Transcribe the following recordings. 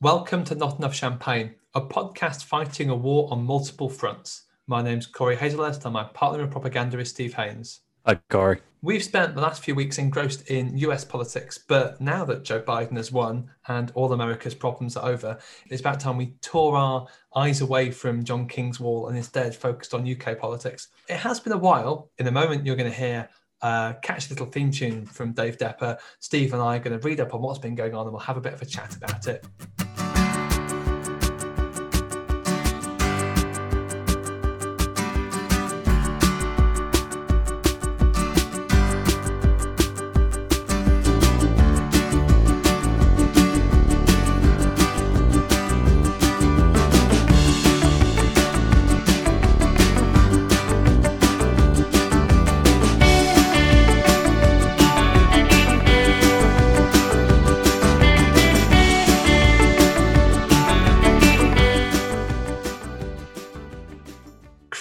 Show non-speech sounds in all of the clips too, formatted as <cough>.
Welcome to Not Enough Champagne, a podcast fighting a war on multiple fronts. My name's Corey Hazelhurst and my partner in propaganda is Steve Haynes. Hi, Corey. We've spent the last few weeks engrossed in US politics, but now that Joe Biden has won and all America's problems are over, it's about time we tore our eyes away from John King's wall and instead focused on UK politics. It has been a while. In a moment, you're going to hear uh, catch a little theme tune from Dave Depper. Steve and I are going to read up on what's been going on and we'll have a bit of a chat about it.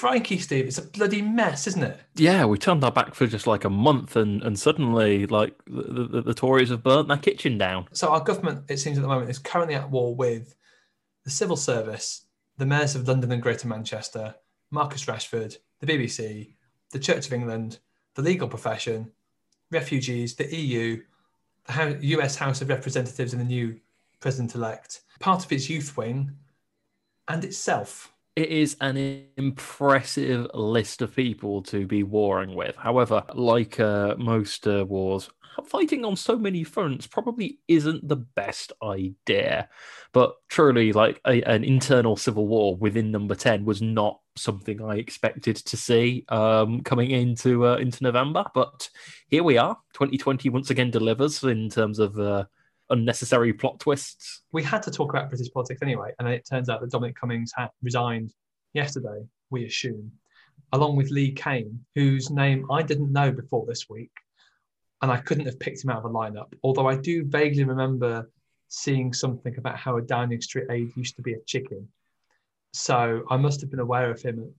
Crikey, Steve, it's a bloody mess, isn't it? Yeah, we turned our back for just like a month, and, and suddenly, like the, the, the Tories have burnt their kitchen down. So our government, it seems at the moment, is currently at war with the civil service, the mayors of London and Greater Manchester, Marcus Rashford, the BBC, the Church of England, the legal profession, refugees, the EU, the US House of Representatives and the new president-elect, part of its youth wing, and itself it is an impressive list of people to be warring with. However, like uh, most uh, wars, fighting on so many fronts probably isn't the best idea. But truly, like a, an internal civil war within Number Ten was not something I expected to see um, coming into uh, into November. But here we are. 2020 once again delivers in terms of uh, unnecessary plot twists. We had to talk about British politics anyway, and it turns out that Dominic Cummings had resigned yesterday, we assume, along with Lee Cain, whose name I didn't know before this week, and I couldn't have picked him out of a lineup. Although I do vaguely remember seeing something about how a Downing Street aide used to be a chicken. So I must have been aware of him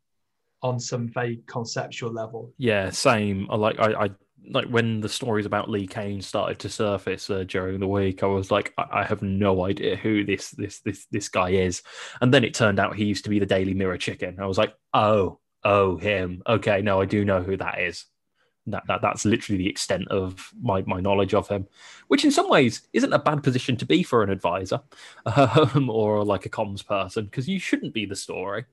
on some vague conceptual level. Yeah, same. I like I, I like when the stories about Lee Cain started to surface uh, during the week, I was like, I-, I, have no idea who this this this this guy is. And then it turned out he used to be the Daily Mirror chicken. I was like, oh, oh, him. Okay, no, I do know who that is. That, that that's literally the extent of my, my knowledge of him, which in some ways isn't a bad position to be for an advisor <laughs> um, or like a comms person because you shouldn't be the story.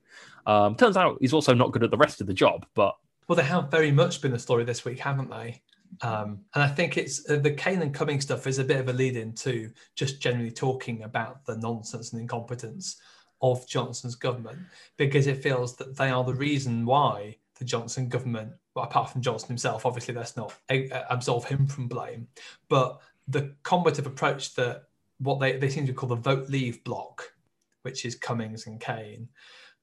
Um, turns out he's also not good at the rest of the job, but well, they have very much been the story this week, haven't they? Um, and I think it's uh, the Cain and Cumming stuff is a bit of a lead in to just generally talking about the nonsense and incompetence of Johnson's government because it feels that they are the reason why the Johnson government, well, apart from Johnson himself, obviously let's not absolve him from blame, but the combative approach that what they, they seem to call the vote leave block, which is Cummings and Cain,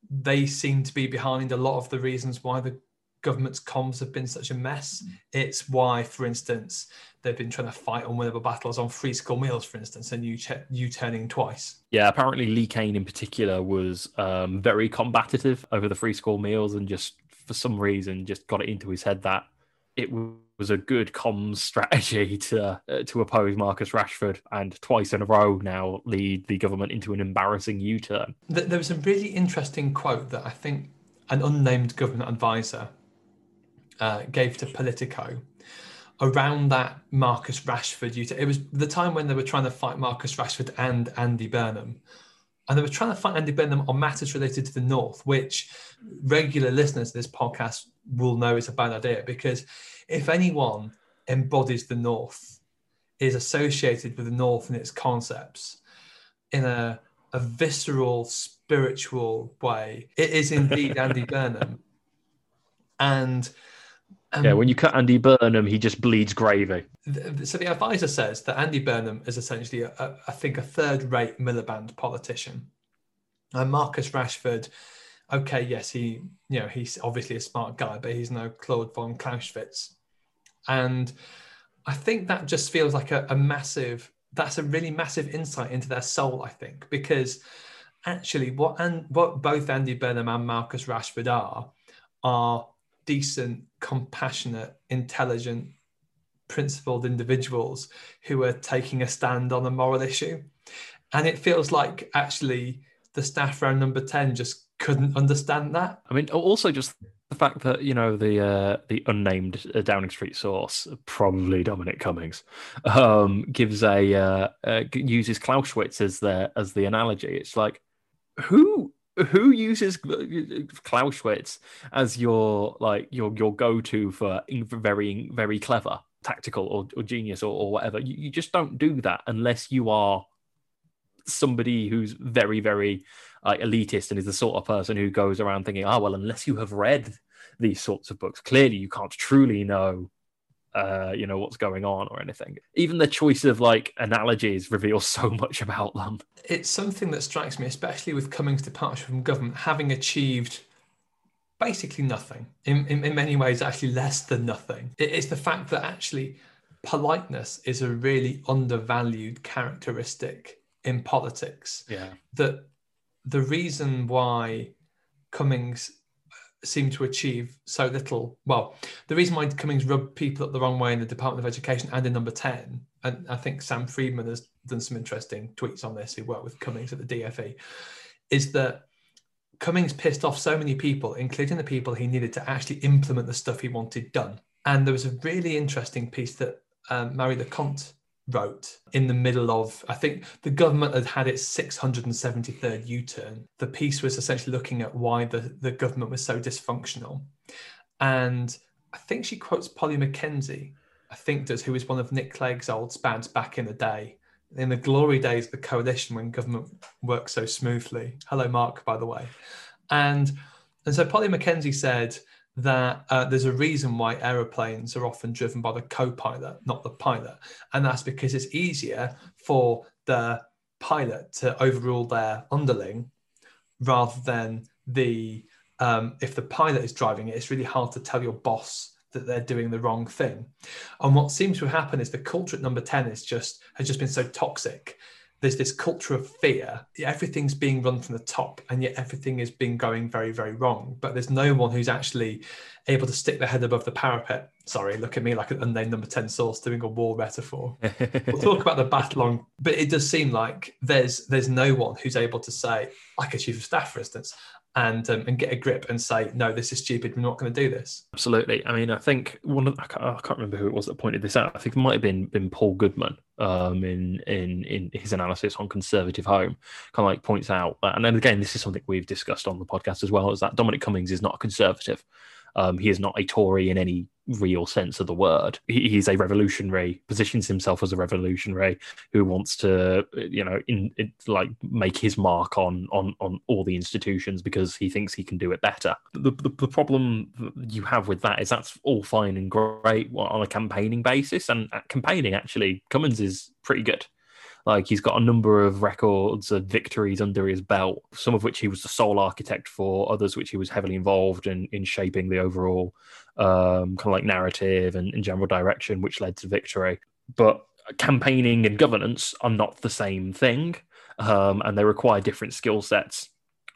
they seem to be behind a lot of the reasons why the government's comms have been such a mess. It's why, for instance, they've been trying to fight unwinnable battles on free school meals, for instance, and you you turning twice. Yeah, apparently Lee Cain in particular was um, very combative over the free school meals, and just for some reason just got it into his head that it was a good comms strategy <laughs> to uh, to oppose Marcus Rashford, and twice in a row now lead the government into an embarrassing U turn. There was a really interesting quote that I think an unnamed government advisor uh, gave to Politico around that Marcus Rashford. It was the time when they were trying to fight Marcus Rashford and Andy Burnham. And they were trying to fight Andy Burnham on matters related to the North, which regular listeners to this podcast will know is a bad idea because if anyone embodies the North, is associated with the North and its concepts in a, a visceral, spiritual way, it is indeed Andy Burnham. And um, yeah, when you cut Andy Burnham, he just bleeds gravy. So the advisor says that Andy Burnham is essentially, a, a, I think, a third-rate Miliband politician, and Marcus Rashford. Okay, yes, he, you know, he's obviously a smart guy, but he's no Claude von Clausewitz, and I think that just feels like a, a massive. That's a really massive insight into their soul, I think, because actually, what and what both Andy Burnham and Marcus Rashford are are decent, compassionate, intelligent, principled individuals who are taking a stand on a moral issue. And it feels like actually the staff around number 10 just couldn't understand that. I mean, also just the fact that you know the uh, the unnamed uh, Downing Street source, probably Dominic Cummings, um, gives a uh, uh, uses Clausewitz as the as the analogy. It's like who who uses Clausewitz as your like your your go to for very very clever tactical or, or genius or, or whatever. You, you just don't do that unless you are somebody who's very very uh, elitist and is the sort of person who goes around thinking, oh well, unless you have read these sorts of books, clearly you can't truly know uh, you know what's going on or anything. Even the choice of like analogies reveals <laughs> so much about them. It's something that strikes me, especially with Cummings' departure from government, having achieved basically nothing. In, in, in many ways, actually less than nothing. It is the fact that actually politeness is a really undervalued characteristic in politics. Yeah. That the reason why Cummings seem to achieve so little. Well, the reason why Cummings rubbed people up the wrong way in the Department of Education and in number 10, and I think Sam Freedman has done some interesting tweets on this, who worked with Cummings at the DFE, is that Cummings pissed off so many people, including the people he needed to actually implement the stuff he wanted done. And there was a really interesting piece that um, Leconte wrote in the middle of, I think the government had had its 673rd U turn. The piece was essentially looking at why the, the government was so dysfunctional. And I think she quotes Polly Mackenzie, I think does, who was one of Nick Clegg's old spads back in the day. In the glory days of the coalition when government worked so smoothly. Hello, Mark, by the way. And and so Polly Mackenzie said, that uh, there's a reason why aeroplanes are often driven by the co-pilot, not the pilot, and that's because it's easier for the pilot to overrule their underling rather than the um, if the pilot is driving it. It's really hard to tell your boss that they're doing the wrong thing. And what seems to happen is the culture at number ten is just has just been so toxic there's this culture of fear. Everything's being run from the top, and yet everything has been going very, very wrong. But there's no one who's actually able to stick their head above the parapet. Sorry, look at me like an unnamed number 10 source doing a war metaphor. <laughs> we'll talk about the battle on, but it does seem like there's there's no one who's able to say, like a chief of staff, for instance, and um, and get a grip and say, no, this is stupid. We're not going to do this. Absolutely. I mean, I think one of I can't, I can't, remember who it was that pointed this out. I think it might have been been Paul Goodman um, in in in his analysis on Conservative Home. Kind of like points out, and then again, this is something we've discussed on the podcast as well, is that Dominic Cummings is not a conservative. Um, he is not a Tory in any real sense of the word. He's a revolutionary, positions himself as a revolutionary who wants to, you know, in, in, like make his mark on on on all the institutions because he thinks he can do it better. The, the, the problem you have with that is that's all fine and great on a campaigning basis, and uh, campaigning actually Cummings is pretty good. Like he's got a number of records of victories under his belt, some of which he was the sole architect for, others which he was heavily involved in in shaping the overall um, kind of like narrative and, and general direction, which led to victory. But campaigning and governance are not the same thing, um, and they require different skill sets.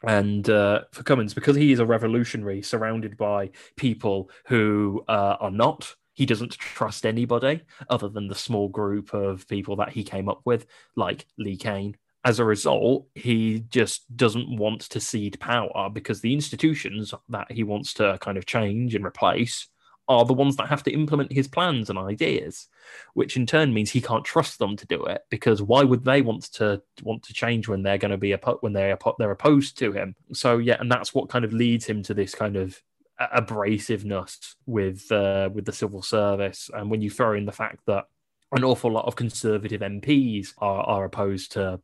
And uh, for Cummings, because he is a revolutionary surrounded by people who uh, are not, he doesn't trust anybody other than the small group of people that he came up with, like Lee Cain. As a result, he just doesn't want to cede power because the institutions that he wants to kind of change and replace are the ones that have to implement his plans and ideas, which in turn means he can't trust them to do it because why would they want to want to change when they're going to be a when they they're opposed to him? So yeah, and that's what kind of leads him to this kind of abrasiveness with uh, with the civil service, and when you throw in the fact that an awful lot of conservative MPs are, are opposed to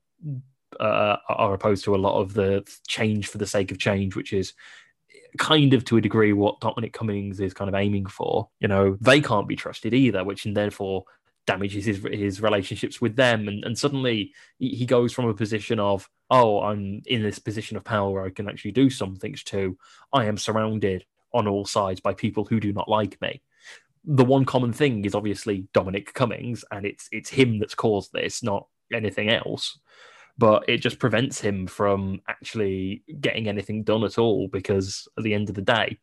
uh, are opposed to a lot of the change for the sake of change, which is kind of to a degree what Dominic Cummings is kind of aiming for. You know, they can't be trusted either, which and therefore damages his his relationships with them. And and suddenly he goes from a position of oh, I'm in this position of power where I can actually do some things to I am surrounded on all sides by people who do not like me. The one common thing is obviously Dominic Cummings, and it's it's him that's caused this, not anything else. But it just prevents him from actually getting anything done at all because at the end of the day,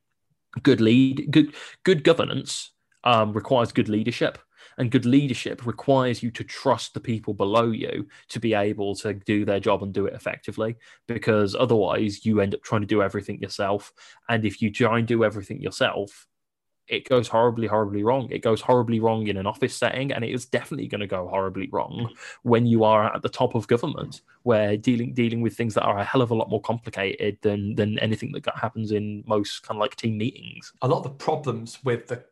good lead, good good governance um, requires good leadership. And good leadership requires you to trust the people below you to be able to do their job and do it effectively. Because otherwise, you end up trying to do everything yourself. And if you try and do everything yourself, it goes horribly, horribly wrong. It goes horribly wrong in an office setting, and it is definitely going to go horribly wrong mm. when you are at the top of government, where dealing dealing with things that are a hell of a lot more complicated than than anything that happens in most kind of like team meetings. A lot of the problems with the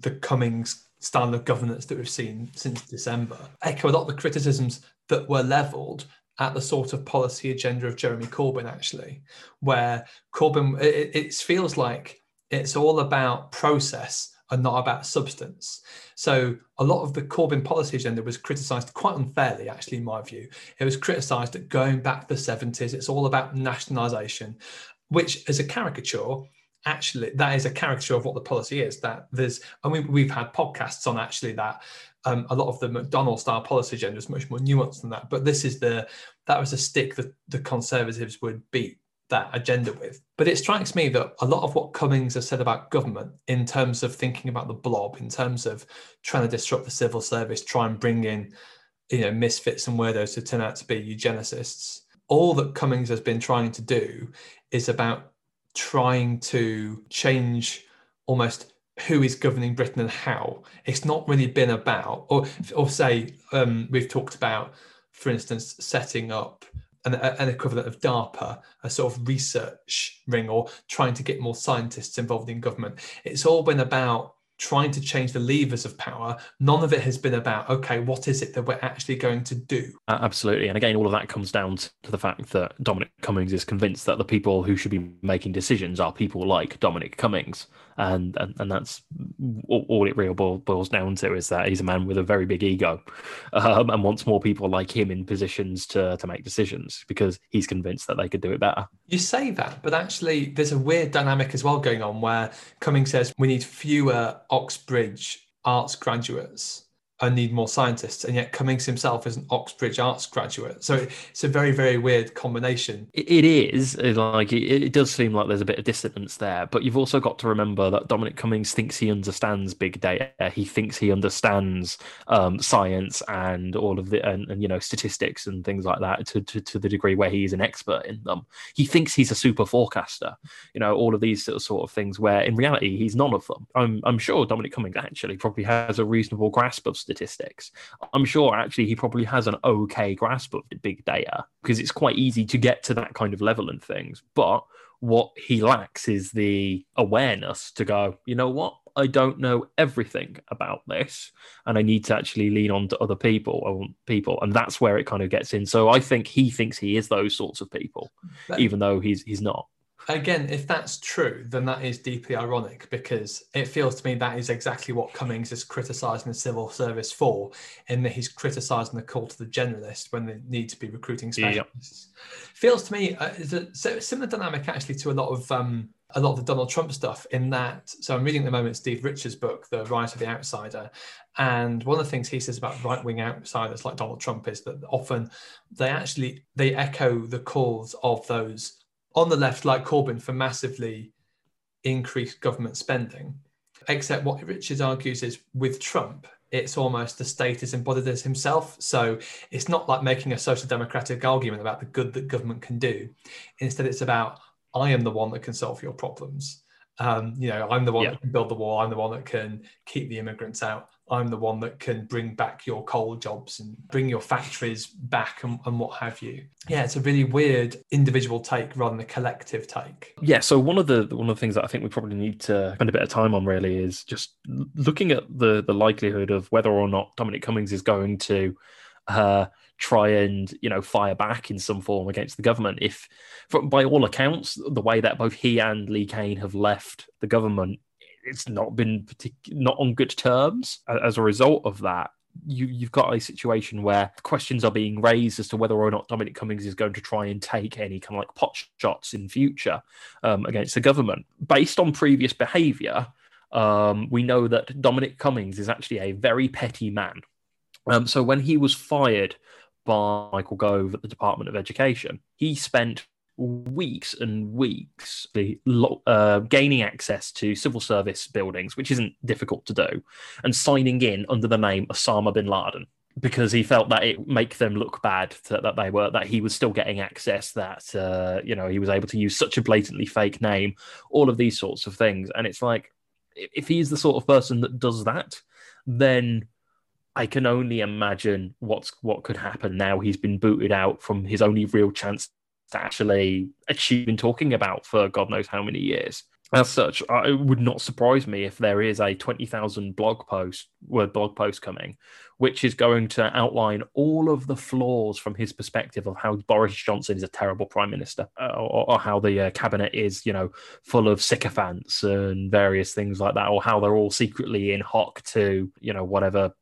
the Cummings style of governance that we've seen since December echo a lot of the criticisms that were levelled at the sort of policy agenda of Jeremy Corbyn, actually, where Corbyn, it, it feels like it's all about process and not about substance. So a lot of the Corbyn policy agenda was criticised quite unfairly, actually, in my view. It was criticised that going back to the 70s, it's all about nationalisation, which is a caricature. Actually, that is a caricature of what the policy is. That there's, I mean, we've had podcasts on actually that um, a lot of the McDonnell style policy agenda is much more nuanced than that. But this is the that was a stick that the Conservatives would beat that agenda with. But it strikes me that a lot of what Cummings has said about government, in terms of thinking about the blob, in terms of trying to disrupt the civil service, try and bring in, you know, misfits and weirdos who turn out to be eugenicists, all that Cummings has been trying to do is about trying to change almost who is governing Britain and how. It's not really been about, or or say um, we've talked about, for instance, setting up an, an, equivalent of DARPA, a sort of research ring, or trying to get more scientists involved in government. It's all been about trying to change the levers of power. None of it has been about, okay, what is it that we're actually going to do? Uh, absolutely. And again, all of that comes down to the fact that Dominic Cummings is convinced that the people who should be making decisions are people like Dominic Cummings and and, and that's all, it really boils down to is that he's a man with a very big ego um, and wants more people like him in positions to to make decisions because he's convinced that they could do it better. You say that, but actually, there's a weird dynamic as well going on where Cummings says we need fewer Oxbridge arts graduates and need more scientists. And yet Cummings himself is an Oxbridge arts graduate. So it's a very, very weird combination. it is like it, does seem like there's a bit of dissonance there, but you've also got to remember that Dominic Cummings thinks he understands big data. He thinks he understands um, science and all of the and, and, you know statistics and things like that to, to to the degree where he's an expert in them. He thinks he's a super forecaster. You know all of these sort of things where in reality he's none of them. I'm I'm sure Dominic Cummings actually probably has a reasonable grasp of statistics. I'm sure actually he probably has an okay grasp of big data because it's quite easy to get to that kind of level and things. But what he lacks is the awareness to go, you know what? I don't know everything about this, and I need to actually lean on to other people or people, and that's where it kind of gets in. So I think he thinks he is those sorts of people, but, even though he's he's not again, if that's true, then that is deeply ironic because it feels to me that is exactly what Cummings is criticising the civil service for, in that he's criticising the call to the generalist when they need to be recruiting specialists. Yep. Feels to me uh, it's a similar dynamic actually to a lot of um, a lot of the Donald Trump stuff. In that, so I'm reading at the moment Steve Richards' book, The Rise of the Outsider, and one of the things he says about right wing outsiders like Donald Trump is that often they actually they echo the calls of those on the left, like Corbyn, for massively increased government spending. Except what Richards argues is with Trump, it's almost the state is embodied as himself. So it's not like making a social democratic argument about the good that government can do. Instead, it's about I am the one that can solve your problems. Um, you know, I'm the one yeah. that can build the wall. I'm the one that can keep the immigrants out. I'm the one that can bring back your coal jobs and bring your factories back and, and, what have you. Yeah, it's a really weird individual take rather than a collective take. Yeah, so one of the one of the things that I think we probably need to spend a bit of time on really is just looking at the the likelihood of whether or not Dominic Cummings is going to uh, try and you know fire back in some form against the government. If, by all accounts, the way that both he and Lee Cain have left the government it's not been partic- not on good terms. As a result of that, you, you've got a situation where questions are being raised as to whether or not Dominic Cummings is going to try and take any kind of like pot shots in future um, against the government. Based on previous behaviour, um, we know that Dominic Cummings is actually a very petty man. Um, so when he was fired by Michael Gove at the Department of Education, he spent weeks and weeks uh, gaining access to civil service buildings, which isn't difficult to do, and signing in under the name Osama bin Laden because he felt that it make them look bad that, that they were that he was still getting access that uh, you know he was able to use such a blatantly fake name all of these sorts of things. And it's like if he's the sort of person that does that then I can only imagine what's what could happen now he's been booted out from his only real chance to actually achieve in talking about for God knows how many years. As such, it would not surprise me if there is a 20,000 blog post, word blog post coming, which is going to outline all of the flaws from his perspective of how Boris Johnson is a terrible prime minister, uh, or, or, how the uh, cabinet is, you know, full of sycophants and various things like that, or how they're all secretly in hock to, you know, whatever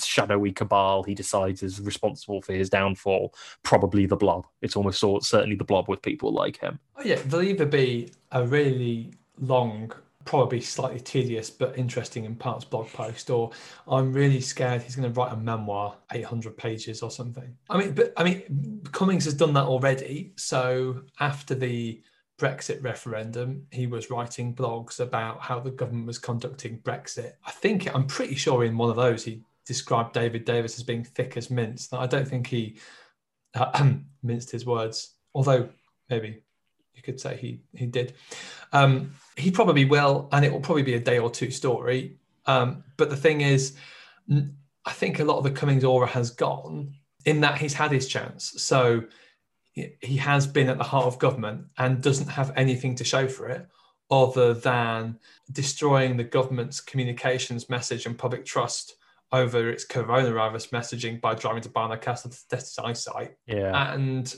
shadowy cabal he decides is responsible for his downfall. Probably the blob. It's almost certainly the blob with people like him. Oh, yeah, there'll either be a really long, probably slightly tedious but interesting in parts blog post, or I'm really scared he's going to write a memoir, 800 pages or something. I mean, but I mean, Cummings has done that already. So after the Brexit referendum, he was writing blogs about how the government was conducting Brexit. I think I'm pretty sure in one of those he described David Davis as being thick as mince. I don't think he uh, <clears throat> minced his words, although maybe you could say he he did. Um, he probably will, and it will probably be a day or two story. Um, but the thing is, I think a lot of the Cummings aura has gone in that he's had his chance. So he has been at the heart of government and doesn't have anything to show for it other than destroying the government's communications message and public trust over its coronavirus messaging by driving to Barnard Castle to test its eyesight. Yeah. And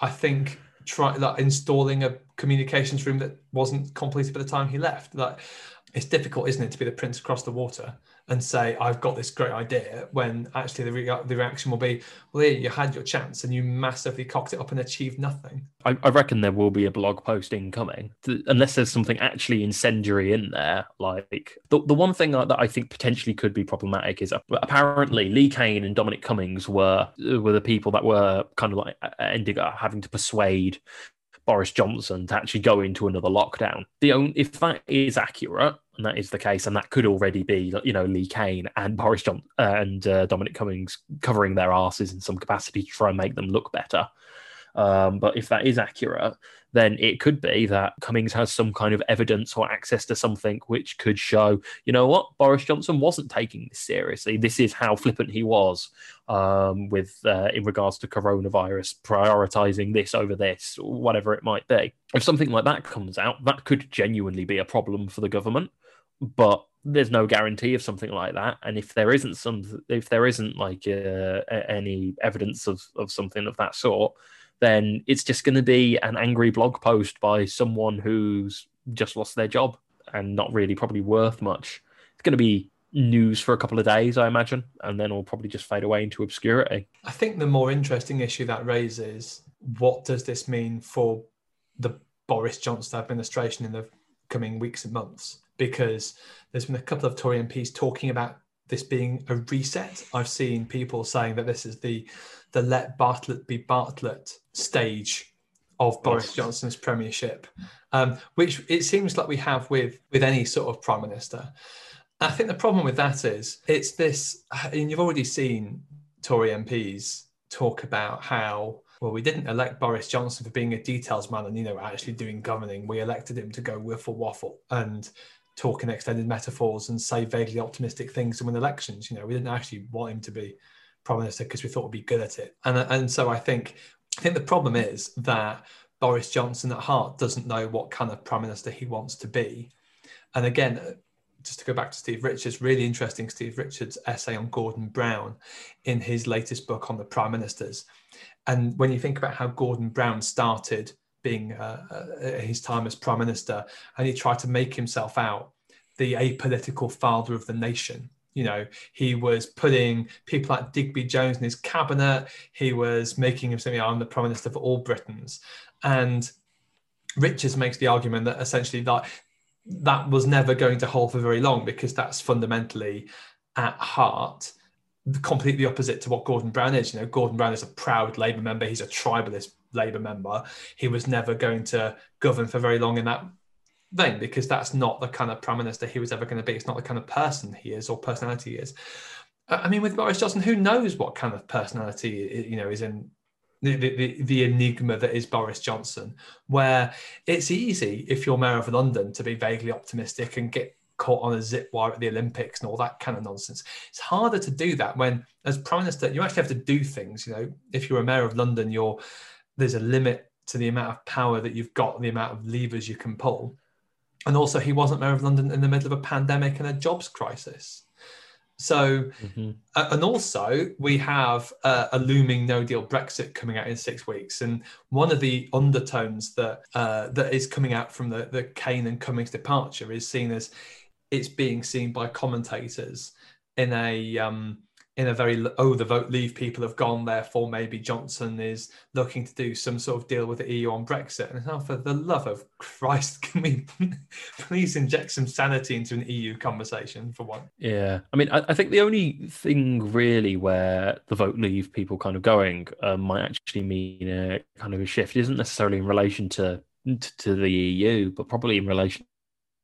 I think try like installing a communications room that wasn't completed by the time he left. Like it's difficult, isn't it, to be the prince across the water and say, I've got this great idea, when actually the, re- the reaction will be, well, here, you had your chance and you massively cocked it up and achieved nothing. I, I reckon there will be a blog post incoming, unless there's something actually incendiary in there. Like, the, the one thing that I think potentially could be problematic is uh, apparently Lee Cain and Dominic Cummings were, uh, were the people that were kind of like uh, ending up having to persuade Boris Johnson to actually go into another lockdown. The only, if that is accurate, and that is the case, and that could already be, you know, Lee Cain and Boris Johnson uh, and uh, Dominic Cummings covering their asses in some capacity to try and make them look better. Um, but if that is accurate, then it could be that Cummings has some kind of evidence or access to something which could show, you know what, Boris Johnson wasn't taking this seriously. This is how flippant he was um, with uh, in regards to coronavirus, prioritizing this over this, whatever it might be. If something like that comes out, that could genuinely be a problem for the government. But there's no guarantee of something like that and if there isn't some if there isn't like uh, any evidence of, of something of that sort then it's just going to be an angry blog post by someone who's just lost their job and not really probably worth much. It's going to be news for a couple of days, I imagine, and then it'll probably just fade away into obscurity. I think the more interesting issue that raises what does this mean for the Boris Johnson administration in the coming weeks and months? Because there's been a couple of Tory MPs talking about this being a reset. I've seen people saying that this is the the let Bartlett be Bartlett stage of Boris Johnson's premiership, um, which it seems like we have with with any sort of prime minister. I think the problem with that is it's this, and you've already seen Tory MPs talk about how well we didn't elect Boris Johnson for being a details man and you know actually doing governing. We elected him to go wiffle waffle and talk in extended metaphors and say vaguely optimistic things to win elections. You know, we didn't actually want him to be prime minister because we thought we'd be good at it. And and so I think I think the problem is that Boris Johnson at heart doesn't know what kind of prime minister he wants to be. And again, just to go back to Steve Richards, really interesting Steve Richards' essay on Gordon Brown in his latest book on the prime ministers. And when you think about how Gordon Brown started being uh, uh, his time as prime minister, and he tried to make himself out the apolitical father of the nation. You know, he was putting people like Digby Jones in his cabinet. He was making him say, "I'm the prime minister for all Britons," and Richards makes the argument that essentially that that was never going to hold for very long because that's fundamentally at heart completely opposite to what Gordon Brown is. You know, Gordon Brown is a proud Labour member. He's a tribalist Labour member, he was never going to govern for very long in that vein because that's not the kind of prime minister he was ever going to be. It's not the kind of person he is or personality he is. Uh, I mean, with Boris Johnson, who knows what kind of personality you know is in the, the, the enigma that is Boris Johnson, where it's easy if you're mayor of London to be vaguely optimistic and get caught on a zip wire at the Olympics and all that kind of nonsense. It's harder to do that when, as prime minister, you actually have to do things. You know, if you're a mayor of London, you're there's a limit to the amount of power that you've got, the amount of levers you can pull. And also, he wasn't mayor of London in the middle of a pandemic and a jobs crisis. So, mm-hmm. uh, and also we have uh, a looming No Deal Brexit coming out in six weeks, and one of the undertones that uh, that is coming out from the the Cain and Cummings departure is seen as it's being seen by commentators in a um, in a very oh the vote leave people have gone therefore maybe johnson is looking to do some sort of deal with the eu on brexit. And now for the love of christ <laughs> can we <laughs> please inject some sanity into an eu conversation for one? Yeah. I mean i, I think the only thing really where the vote leave people kind of going um, might actually mean a kind of a shift isn't necessarily in relation to to the eu but probably in relation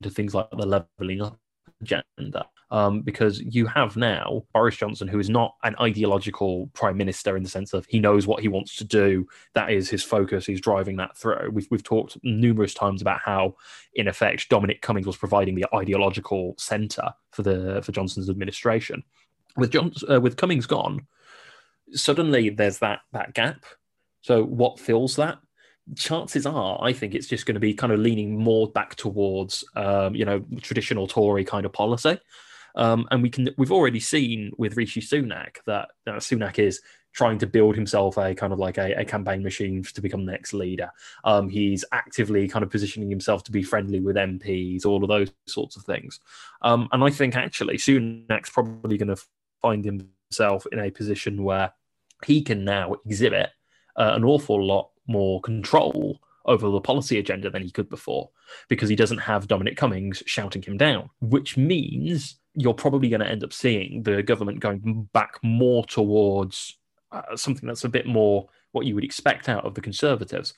to things like the levelling up agenda um, because you have now Boris Johnson, who is not an ideological prime minister in the sense of he knows what he wants to do. That is his focus. He's driving that through. We've, we've talked numerous times about how, in effect, Dominic Cummings was providing the ideological centre for the for Johnson's administration. With Johnson, uh, with Cummings gone, suddenly there's that that gap. So what fills that? chances are, I think it's just going to be kind of leaning more back towards, um, you know, traditional Tory kind of policy. Um, and we can we've already seen with Rishi Sunak that Sunak is trying to build himself a kind of like a, a campaign machine to become the next leader. Um, he's actively kind of positioning himself to be friendly with MPs, all of those sorts of things. Um, and I think actually Sunak's probably going to find himself in a position where he can now exhibit uh, an awful lot more control over the policy agenda than he could before because he doesn't have Dominic Cummings shouting him down, which means you're probably going to end up seeing the government going back more towards uh, something that's a bit more what you would expect out of the Conservatives.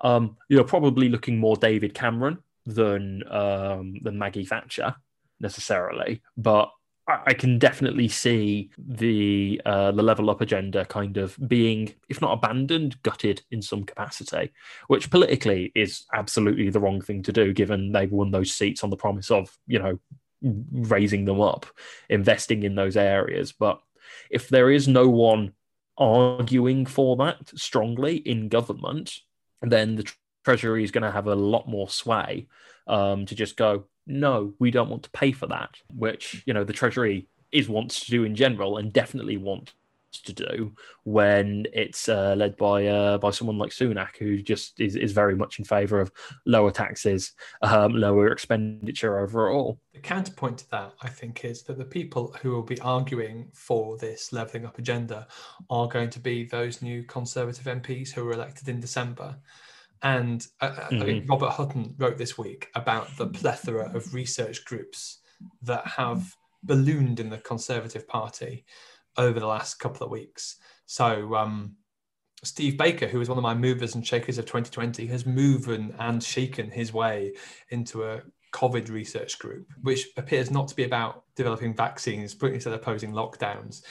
Um, you're probably looking more David Cameron than um, than Maggie Thatcher necessarily, but I can definitely see the uh, the level up agenda kind of being, if not abandoned, gutted in some capacity, which politically is absolutely the wrong thing to do, given they've won those seats on the promise of you know raising them up, investing in those areas. But if there is no one arguing for that strongly in government, then the Treasury is going to have a lot more sway um, to just go, no, we don't want to pay for that, which, you know, the Treasury is wants to do in general and definitely want to do when it's uh, led by uh, by someone like Sunak, who just is, is very much in favour of lower taxes, um, lower expenditure overall. The counterpoint to that, I think, is that the people who will be arguing for this levelling up agenda are going to be those new Conservative MPs who were elected in December. And uh, mm-hmm. I think mm-hmm. Robert Hutton wrote this week about the plethora of research groups that have ballooned in the Conservative Party over the last couple of weeks. So um, Steve Baker, who was one of my movers and shakers of 2020, has moved and shaken his way into a COVID research group, which appears not to be about developing vaccines, but instead opposing lockdowns.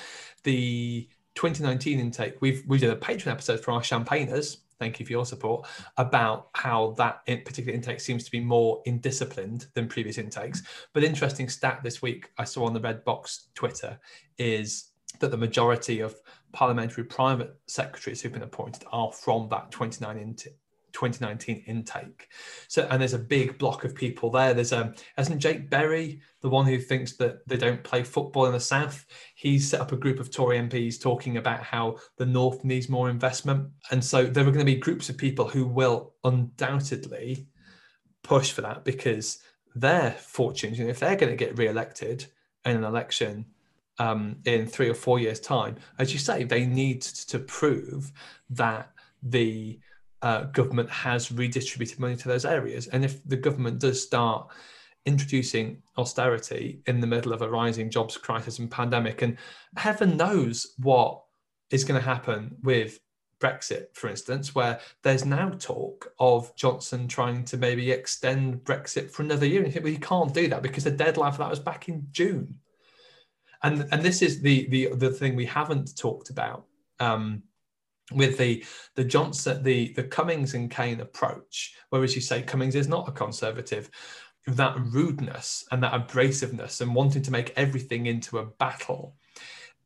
The 2019 intake, we've we did a Patreon episode for our champagners. Thank you for your support about how that particular intake seems to be more indisciplined than previous intakes. But interesting stat this week I saw on the Red Box Twitter is that the majority of parliamentary private secretaries who've been appointed are from that 2019 intake. So, and there's a big block of people there. There's um, isn't Jake Berry the one who thinks that they don't play football in the south? He's set up a group of Tory MPs talking about how the north needs more investment, and so there are going to be groups of people who will undoubtedly push for that because their fortunes, you know, if they're going to get re-elected in an election um, in three or four years' time, as you say, they need to prove that the uh, government has redistributed money to those areas. And if the government does start introducing austerity in the middle of a rising jobs crisis and pandemic, and heaven knows what is going to happen with Brexit, for instance, where there's now talk of Johnson trying to maybe extend Brexit for another year. And you think, well, you can't do that because the deadline for that was back in June. And and this is the the the thing we haven't talked about. Um, with the the Johnson the the Cummings and Cain approach, whereas you say Cummings is not a conservative, that rudeness and that abrasiveness and wanting to make everything into a battle,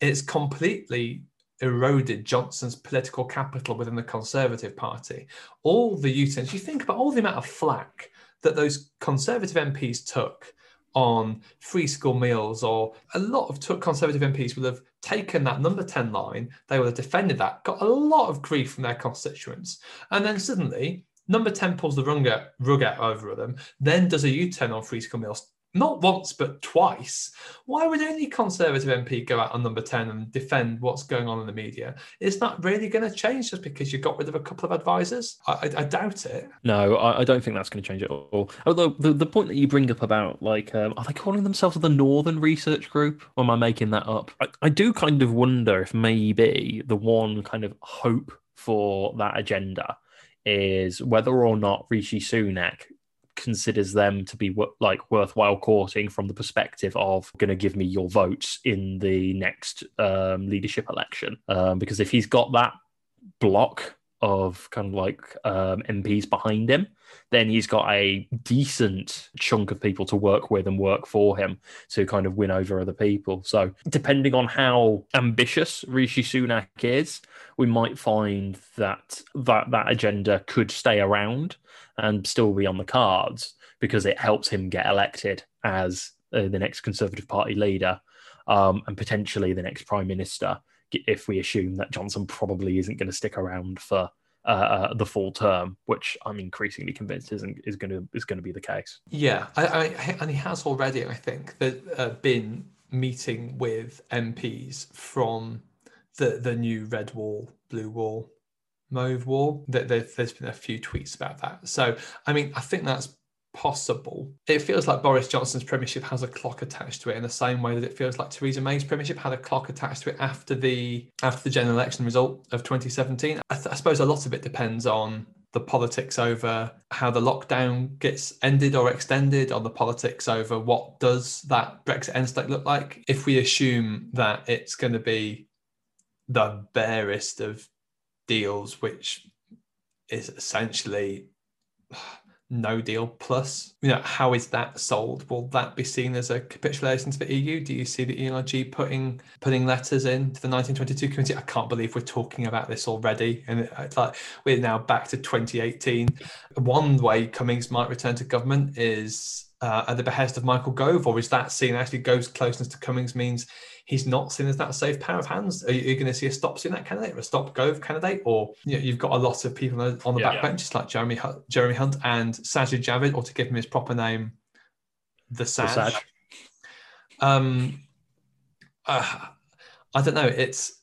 it's completely eroded Johnson's political capital within the Conservative Party. All the U-turns, you think about all the amount of flack that those Conservative MPs took on free school meals, or a lot of Conservative MPs would have taken that number 10 line, they would have defended that, got a lot of grief from their constituents. And then suddenly, number 10 pulls the rug rug out over them, then does a U turn on free school meals not once but twice. Why would any Conservative MP go out on number 10 and defend what's going on in the media? Is that really going to change just because you got rid of a couple of advisors? I, I, I doubt it. No, I, I, don't think that's going to change at all. Although the, the point that you bring up about, like, um, are they calling themselves the Northern Research Group? Or am I making that up? I do kind of wonder if maybe the one kind of hope for that agenda is whether or not Rishi Sunak considers them to be like worthwhile courting from the perspective of going to give me your votes in the next um, leadership election. Um, because if he's got that block of kind of like um, MPs behind him, then he's got a decent chunk of people to work with and work for him to kind of win over other people. So, depending on how ambitious Rishi Sunak is, we might find that that, that agenda could stay around and still be on the cards because it helps him get elected as uh, the next Conservative Party leader um, and potentially the next Prime Minister if we assume that Johnson probably isn't going to stick around for uh, uh, the full term, which I'm increasingly convinced isn't is going to is going to be the case. Yeah, I, I, and he has already, I think, that uh, been meeting with MPs from the the new red wall, blue wall, mauve wall. That there's been a few tweets about that. So I mean, I think that's possible. It feels like Boris Johnson's premiership has a clock attached to it in the same way that it feels like Theresa May's premiership had a clock attached to it after the after the general election result of 2017. I, th- I suppose a lot of it depends on the politics over how the lockdown gets ended or extended, or the politics over what does that Brexit end state look like. If we assume that it's going to be the barest of deals, which is essentially no deal. Plus you know how is that sold? Will that be seen as a capitulation to the eu do you see the erg putting putting letters in to the 1922 committee? I can't believe we're talking about this already. And it's like we're now back to 2018 one way cummings might return to government is uh, at the behest of michael gove or is that seen actually gove's closeness to cummings means he's not seen as that safe pair of hands. Are you, you going to see a stop Sunak candidate or a stop Gove candidate? Or you know, you've got a lot of people on the, on the yeah, back yeah. benches like Jeremy Jeremy Hunt and Sajid Javid, or to give him his proper name, the Saj. The Saj. Um, uh, I don't know. It's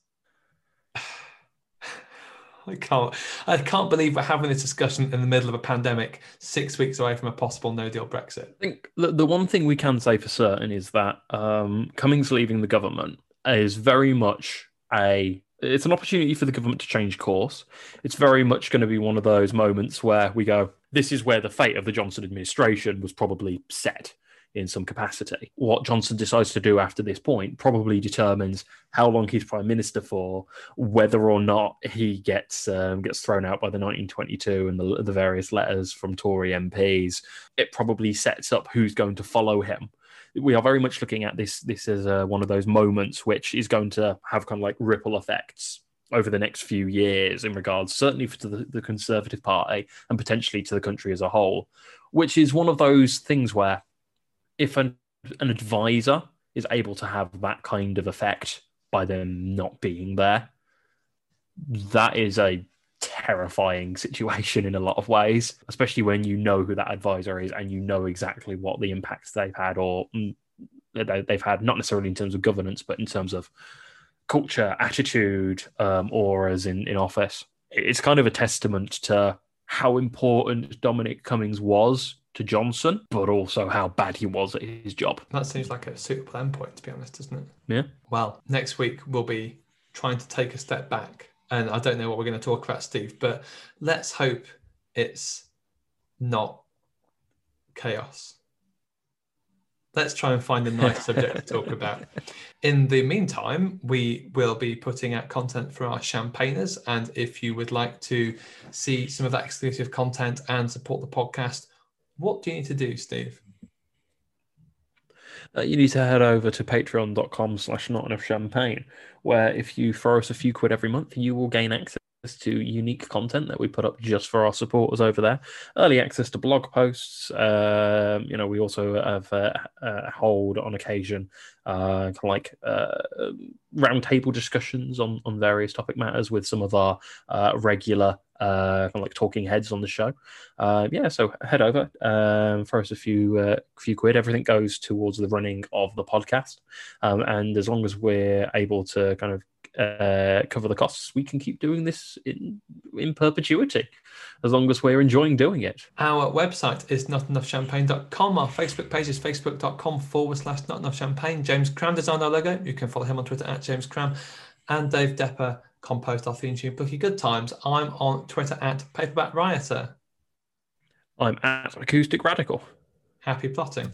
<laughs> I can't. I can't believe we're having this discussion in the middle of a pandemic, six weeks away from a possible No Deal Brexit. I think the, the one thing we can say for certain is that um, Cummings leaving the government is very much a. It's an opportunity for the government to change course. It's very much going to be one of those moments where we go, "This is where the fate of the Johnson administration was probably set." In some capacity. What Johnson decides to do after this point probably determines how long he's prime minister for, whether or not he gets um, gets thrown out by the 1922 and the, the various letters from Tory MPs. It probably sets up who's going to follow him we are very much looking at this this as uh, one of those moments which is going to have kind of like ripple effects over the next few years in regards certainly to the, the conservative party and potentially to the country as a whole which is one of those things where if an, an advisor is able to have that kind of effect by them not being there, that is a terrifying <laughs> situation in a lot of ways, especially when you know who that advisor is and you know exactly what the impacts they've had or mm, they've had, not necessarily in terms of governance, but in terms of culture, attitude, um, auras in, in office. It's kind of a testament to how important Dominic Cummings was to Johnson, but also how bad he was at his job. That seems like a suitable endpoint, to be honest, doesn't it? Yeah. Well, next week we'll be trying to take a step back and I don't know what we're going to talk about, Steve, but let's hope it's not chaos. Let's try and find a nice <laughs> subject to talk about. In the meantime, we will be putting out content for our champagners. And if you would like to see some of that exclusive content and support the podcast, what do you need to do, Steve? Uh, you need to head over to patreon.com slash not enough champagne, where if you throw us a few quid every month, you will gain access to unique content that we put up just for our supporters over there. Early access to blog posts. Uh, you know, we also have uh, uh, hold on occasion, uh, kind of like uh, roundtable discussions on on various topic matters with some of our uh, regular. Kind of like talking heads on the show, yeah. So head over, um, throw us a few few quid. Everything goes towards the running of the podcast, um, and as long as we're able to kind of uh, cover the costs, we can keep doing this in, in perpetuity as long as we're enjoying doing it. Our website is notenoughchampagne.com. Our Facebook page is facebook.com forward slash not enough champagne. James Cram designed our logo. You can follow him on Twitter at James Cram. And Dave Depper composed our theme tune, Bookie Good Times. I'm on Twitter at Paperback Rioter. I'm at Acoustic Radical. Happy plotting.